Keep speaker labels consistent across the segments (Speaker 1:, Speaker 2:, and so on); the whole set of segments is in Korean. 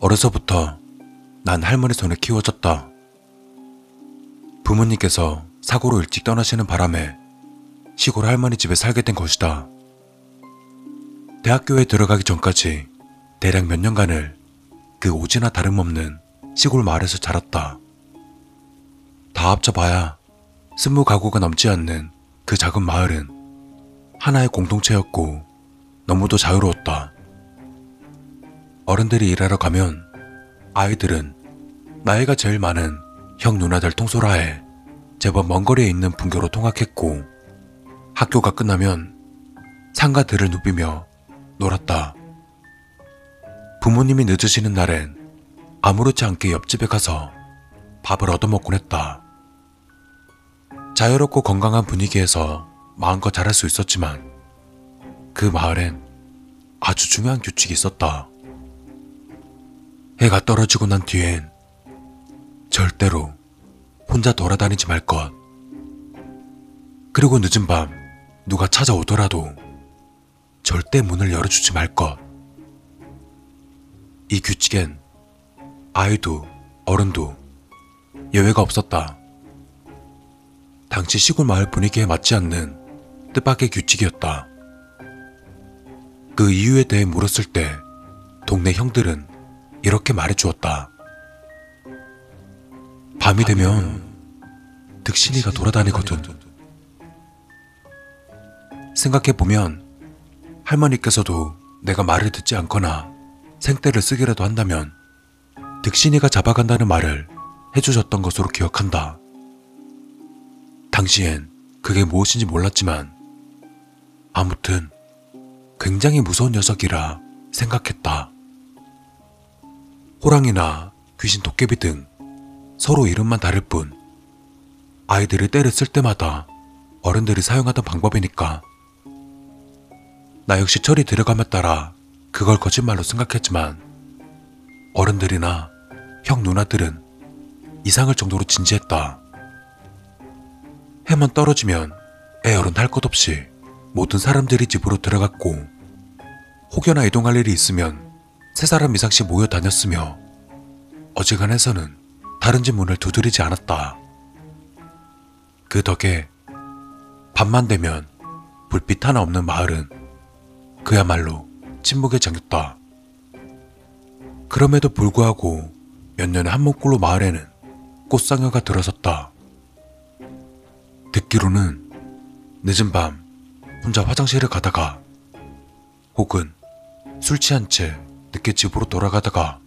Speaker 1: 어려서부터 난 할머니 손에 키워졌다. 부모님께서 사고로 일찍 떠나시는 바람에 시골 할머니 집에 살게 된 것이다. 대학교에 들어가기 전까지 대략 몇 년간을 그 오지나 다름없는 시골 마을에서 자랐다. 다 합쳐봐야 스무 가구가 넘지 않는 그 작은 마을은 하나의 공동체였고 너무도 자유로웠다. 어른들이 일하러 가면 아이들은 나이가 제일 많은 형 누나들 통솔하에 제법 먼 거리에 있는 분교로 통학했고 학교가 끝나면 상가 들을 누비며 놀았다. 부모님이 늦으시는 날엔 아무렇지 않게 옆집에 가서 밥을 얻어먹곤 했다. 자유롭고 건강한 분위기에서 마음껏 자랄 수 있었지만 그 마을엔 아주 중요한 규칙이 있었다. 해가 떨어지고 난 뒤엔 절대로 혼자 돌아다니지 말 것. 그리고 늦은 밤 누가 찾아오더라도 절대 문을 열어주지 말 것. 이 규칙엔 아이도 어른도 예외가 없었다. 당시 시골 마을 분위기에 맞지 않는 뜻밖의 규칙이었다. 그 이유에 대해 물었을 때 동네 형들은 이렇게 말해 주었다. 밤이 되면 득신이가 돌아다니거든. 생각해 보면 할머니께서도 내가 말을 듣지 않거나 생떼를 쓰기라도 한다면 득신이가 잡아간다는 말을 해주셨던 것으로 기억한다. 당시엔 그게 무엇인지 몰랐지만 아무튼 굉장히 무서운 녀석이라 생각했다. 호랑이나 귀신 도깨비 등 서로 이름만 다를 뿐 아이들이 때를 쓸 때마다 어른들이 사용하던 방법이니까 나 역시 철이 들어감에 따라 그걸 거짓말로 생각했지만 어른들이나 형 누나들은 이상할 정도로 진지했다. 해만 떨어지면 애어른 할 것 없이 모든 사람들이 집으로 들어갔고 혹여나 이동할 일이 있으면 세 사람 이상씩 모여 다녔으며 어지간해서는 다른 집 문을 두드리지 않았다. 그 덕에 밤만 되면 불빛 하나 없는 마을은 그야말로 침묵에 잠겼다. 그럼에도 불구하고 몇 년의 한 몸꼴로 마을에는 꽃상여가 들어섰다. 듣기로는 늦은 밤 혼자 화장실을 가다가 혹은 술 취한 채 늦게 집으로 돌아가다가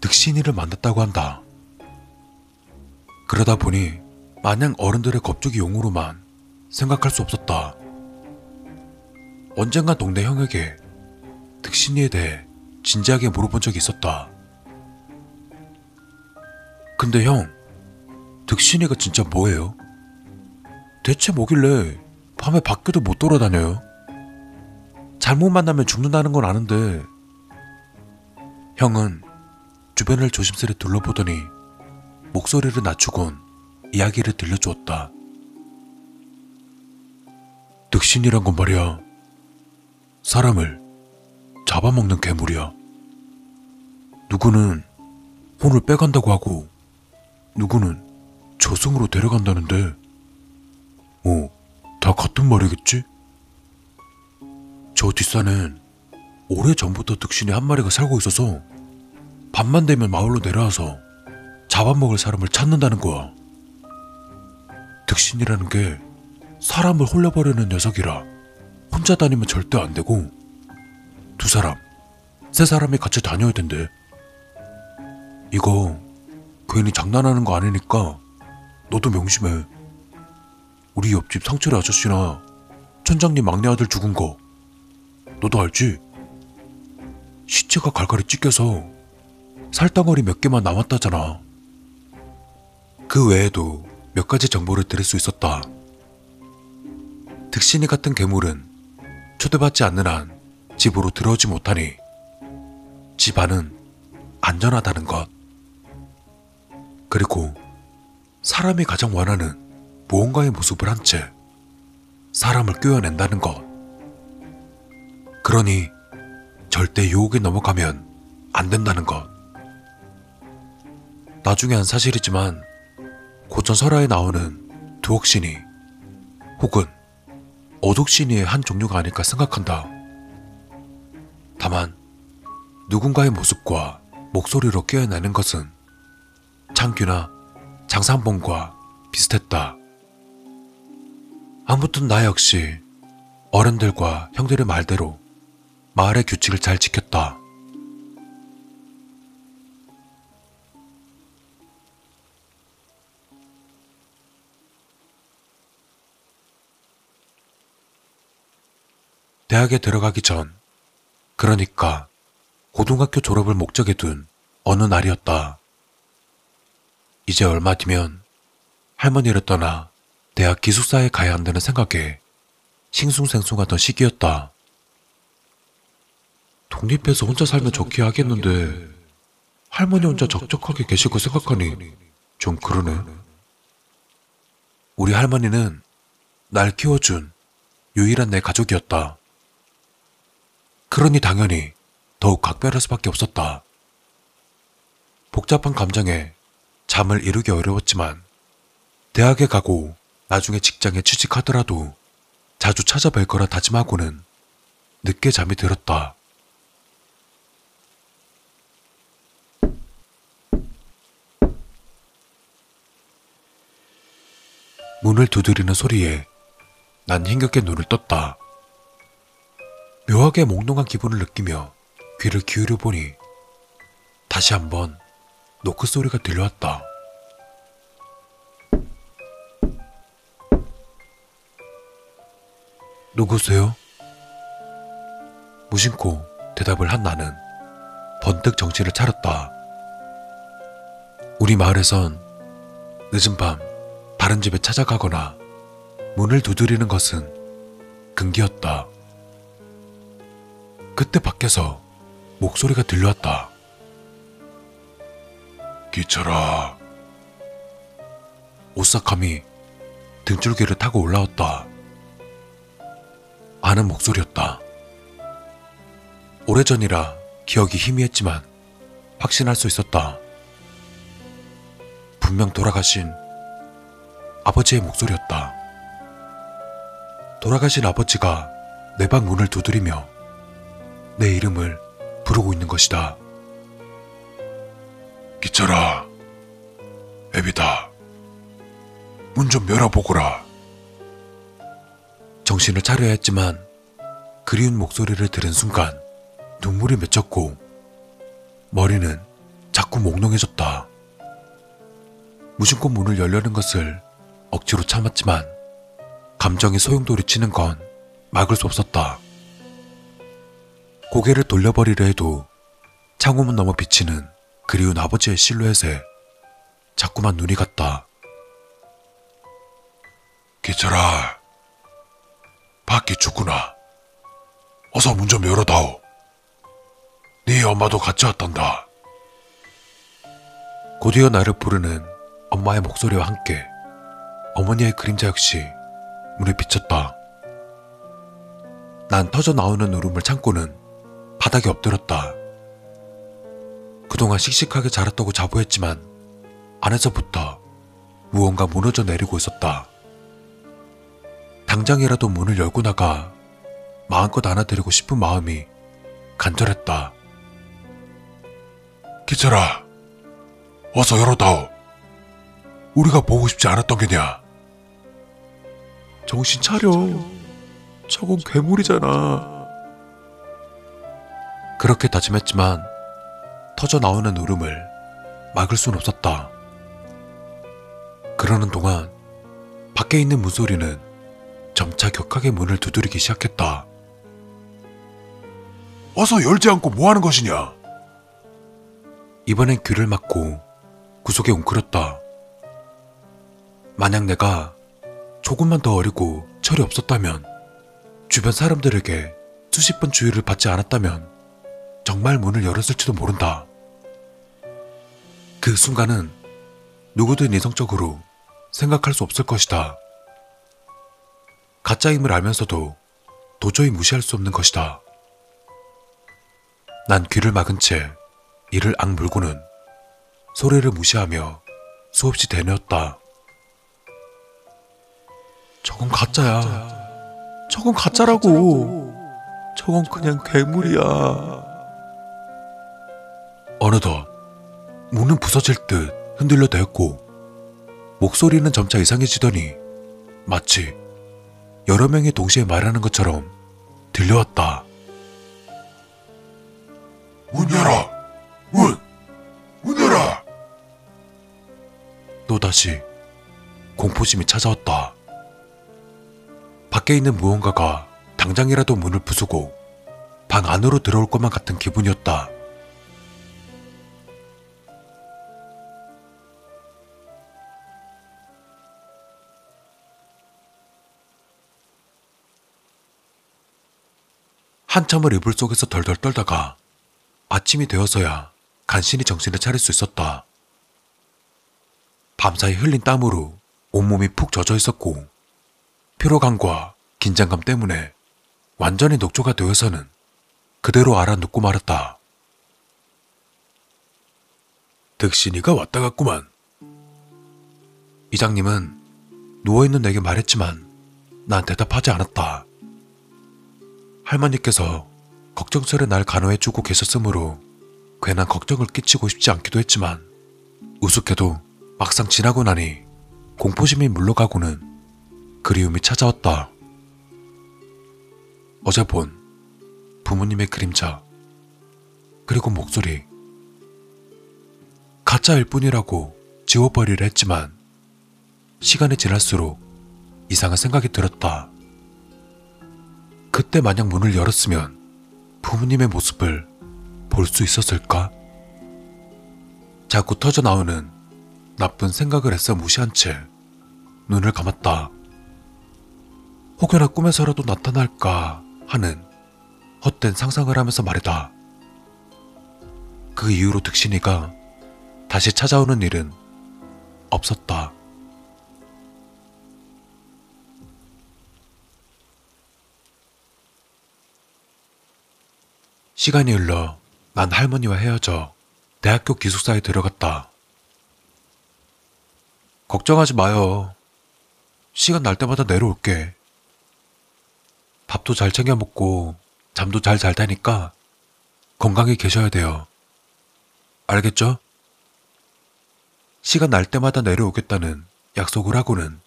Speaker 1: 득신이를 만났다고 한다. 그러다 보니 마냥 어른들의 겁주기 용으로만 생각할 수 없었다. 언젠가 동네 형에게 득신이에 대해 진지하게 물어본 적이 있었다. 근데 형, 득신이가 진짜 뭐예요? 대체 뭐길래 밤에 밖에도 못 돌아다녀요? 잘못 만나면 죽는다는 건 아는데 형은 주변을 조심스레 둘러보더니 목소리를 낮추곤 이야기를 들려주었다. 득신이란 건 말이야. 사람을 잡아먹는 괴물이야. 누구는 혼을 빼간다고 하고, 누구는 저승으로 데려간다는데, 뭐, 다 같은 말이겠지? 저 뒷산엔 오래 전부터 득신이 한 마리가 살고 있어서, 밤만 되면 마을로 내려와서 잡아먹을 사람을 찾는다는 거야. 득신이라는 게 사람을 홀려버리는 녀석이라 혼자 다니면 절대 안 되고 두 사람, 세 사람이 같이 다녀야 된대. 이거 괜히 장난하는 거 아니니까 너도 명심해. 우리 옆집 상철이 아저씨나 천장님 막내 아들 죽은 거 너도 알지? 시체가 갈갈이 찢겨서 살덩어리 몇 개만 남았다잖아. 그 외에도 몇 가지 정보를 들을 수 있었다. 득신이 같은 괴물은 초대받지 않는 한 집으로 들어오지 못하니 집안은 안전하다는 것. 그리고 사람이 가장 원하는 무언가의 모습을 한 채 사람을 꿰어낸다는 것. 그러니 절대 유혹에 넘어가면 안 된다는 것. 나중에 한 사실이지만 고전 설화에 나오는 두옥신이 혹은 어독신이의 한 종류가 아닐까 생각한다. 다만 누군가의 모습과 목소리로 깨어나는 것은 창규나 장산봉과 비슷했다. 아무튼 나 역시 어른들과 형들의 말대로 마을의 규칙을 잘 지켰다. 대학에 들어가기 전, 그러니까 고등학교 졸업을 목적에 둔 어느 날이었다. 이제 얼마 뒤면 할머니를 떠나 대학 기숙사에 가야 한다는 생각에 싱숭생숭하던 시기였다. 독립해서 혼자 살면 좋게 하겠는데 할머니 혼자 적적하게 계시고 생각하니 좀 그러네. 우리 할머니는 날 키워준 유일한 내 가족이었다. 그러니 당연히 더욱 각별할 수밖에 없었다. 복잡한 감정에 잠을 이루기 어려웠지만 대학에 가고 나중에 직장에 취직하더라도 자주 찾아뵐 거라 다짐하고는 늦게 잠이 들었다. 문을 두드리는 소리에 난 힘겹게 눈을 떴다. 묘하게 몽롱한 기분을 느끼며 귀를 기울여 보니 다시 한번 노크 소리가 들려왔다. 누구세요? 무심코 대답을 한 나는 번뜩 정신을 차렸다. 우리 마을에선 늦은 밤 다른 집에 찾아가거나 문을 두드리는 것은 금기였다. 그때 밖에서 목소리가 들려왔다. 기철아. 오싹함이 등줄기를 타고 올라왔다. 아는 목소리였다. 오래전이라 기억이 희미했지만 확신할 수 있었다. 분명 돌아가신 아버지의 목소리였다. 돌아가신 아버지가 내 방 문을 두드리며 내 이름을 부르고 있는 것이다. 기철아, 애비다. 문 좀 열어보거라. 정신을 차려야 했지만 그리운 목소리를 들은 순간 눈물이 맺혔고 머리는 자꾸 몽롱해졌다. 무심코 문을 열려는 것을 억지로 참았지만 감정이 소용돌이 치는 건 막을 수 없었다. 고개를 돌려버리려 해도 창호문 너머 비치는 그리운 아버지의 실루엣에 자꾸만 눈이 갔다. 기철아, 밖이 춥구나. 어서 문 좀 열어다오. 네 엄마도 같이 왔단다. 곧이어 나를 부르는 엄마의 목소리와 함께 어머니의 그림자 역시 문에 비쳤다. 난 터져 나오는 울음을 참고는 바닥에 엎드렸다. 그동안 씩씩하게 자랐다고 자부했지만 안에서부터 무언가 무너져 내리고 있었다. 당장이라도 문을 열고 나가 마음껏 안아드리고 싶은 마음이 간절했다. 기철아, 어서 열어다오. 우리가 보고 싶지 않았던 게냐? 정신 차려. 저건 괴물이잖아. 그렇게 다짐했지만 터져 나오는 울음을 막을 순 없었다. 그러는 동안 밖에 있는 문소리는 점차 격하게 문을 두드리기 시작했다. 어서 열지 않고 뭐 하는 것이냐? 이번엔 귀를 막고 구석에 웅크렸다. 만약 내가 조금만 더 어리고 철이 없었다면, 주변 사람들에게 수십 번 주의를 받지 않았다면, 정말 문을 열었을지도 모른다. 그 순간은 누구든 이성적으로 생각할 수 없을 것이다. 가짜임을 알면서도 도저히 무시할 수 없는 것이다. 난 귀를 막은 채 이를 악물고는 소리를 무시하며 수없이 대뇌었다. 저건 가짜야. 저건 가짜라고. 저건 그냥 괴물이야. 어느덧 문은 부서질 듯 흔들려 대었고 목소리는 점차 이상해지더니 마치 여러 명이 동시에 말하는 것처럼 들려왔다.
Speaker 2: 문 열어! 문! 문 열어!
Speaker 1: 또다시 공포심이 찾아왔다. 밖에 있는 무언가가 당장이라도 문을 부수고 방 안으로 들어올 것만 같은 기분이었다. 한참을 이불 속에서 덜덜 떨다가 아침이 되어서야 간신히 정신을 차릴 수 있었다. 밤사이 흘린 땀으로 온몸이 푹 젖어 있었고 피로감과 긴장감 때문에 완전히 녹초가 되어서는 그대로 알아눕고 말았다. 득신이가 왔다 갔구만. 이장님은 누워있는 내게 말했지만 난 대답하지 않았다. 할머니께서 걱정스레 날 간호해주고 계셨으므로 괜한 걱정을 끼치고 싶지 않기도 했지만 우습게도 막상 지나고 나니 공포심이 물러가고는 그리움이 찾아왔다. 어제 본 부모님의 그림자 그리고 목소리 가짜일 뿐이라고 지워버리려 했지만 시간이 지날수록 이상한 생각이 들었다. 그때 만약 문을 열었으면 부모님의 모습을 볼 수 있었을까? 자꾸 터져 나오는 나쁜 생각을 애써 무시한 채 눈을 감았다. 혹여나 꿈에서라도 나타날까 하는 헛된 상상을 하면서 말이다. 그 이후로 득신이가 다시 찾아오는 일은 없었다. 시간이 흘러 난 할머니와 헤어져 대학교 기숙사에 들어갔다. 걱정하지 마요. 시간 날 때마다 내려올게. 밥도 잘 챙겨 먹고 잠도 잘잘 테니까 건강히 계셔야 돼요. 알겠죠? 시간 날 때마다 내려오겠다는 약속을 하고는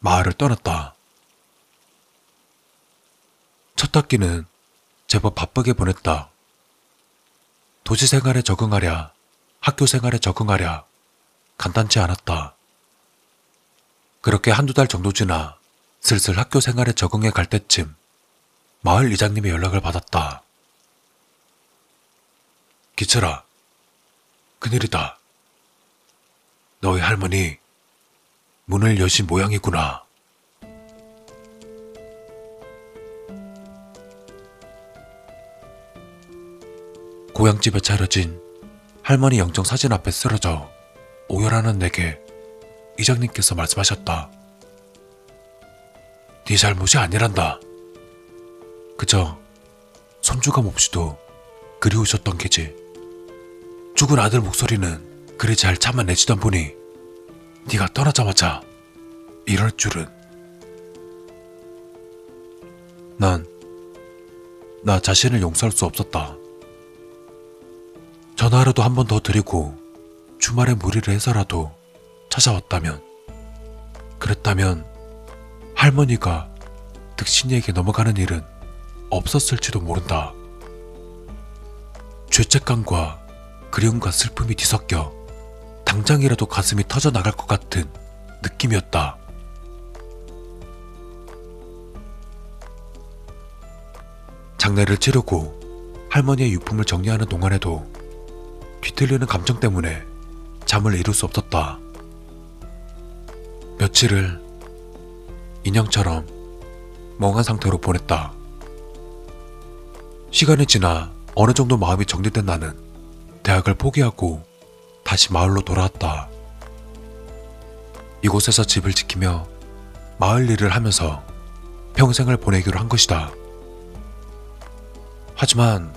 Speaker 1: 마을을 떠났다. 첫 학기는 제법 바쁘게 보냈다. 도시 생활에 적응하랴, 학교 생활에 적응하랴, 간단치 않았다. 그렇게 한두 달 정도 지나 슬슬 학교 생활에 적응해 갈 때쯤 마을 이장님의 연락을 받았다. 기철아, 큰일이다. 너희 할머니 문을 여신 모양이구나. 고향집에 차려진 할머니 영정 사진 앞에 쓰러져 오열하는 내게 이장님께서 말씀하셨다. 네 잘못이 아니란다. 그저 손주감 없이도 그리우셨던 게지. 죽은 아들 목소리는 그리 잘 참아내지던 보니 네가 떠나자마자 이럴 줄은. 난 나 자신을 용서할 수 없었다. 전화라도 한 번 더 드리고 주말에 무리를 해서라도 찾아왔다면 그랬다면 할머니가 득신이에게 넘어가는 일은 없었을지도 모른다. 죄책감과 그리움과 슬픔이 뒤섞여 당장이라도 가슴이 터져 나갈 것 같은 느낌이었다. 장례를 치르고 할머니의 유품을 정리하는 동안에도 뒤틀리는 감정 때문에 잠을 이룰 수 없었다. 며칠을 인형처럼 멍한 상태로 보냈다. 시간이 지나 어느 정도 마음이 정리된 나는 대학을 포기하고 다시 마을로 돌아왔다. 이곳에서 집을 지키며 마을 일을 하면서 평생을 보내기로 한 것이다. 하지만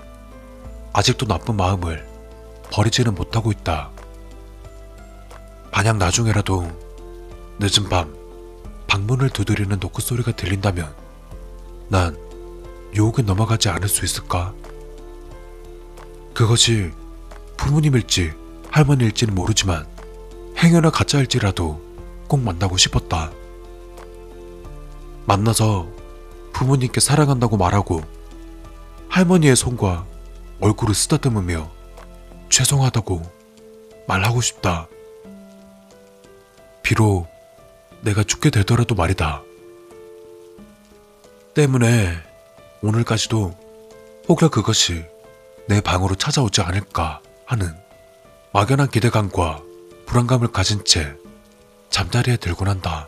Speaker 1: 아직도 나쁜 마음을 버리지는 못하고 있다. 만약 나중에라도 늦은 밤 방문을 두드리는 노크 소리가 들린다면 난 유혹에 넘어가지 않을 수 있을까? 그것이 부모님일지 할머니일지는 모르지만 행여나 가짜일지라도 꼭 만나고 싶었다. 만나서 부모님께 사랑한다고 말하고 할머니의 손과 얼굴을 쓰다듬으며 죄송하다고 말하고 싶다. 비록 내가 죽게 되더라도 말이다. 때문에 오늘까지도 혹여 그것이 내 방으로 찾아오지 않을까 하는 막연한 기대감과 불안감을 가진 채 잠자리에 들곤 한다.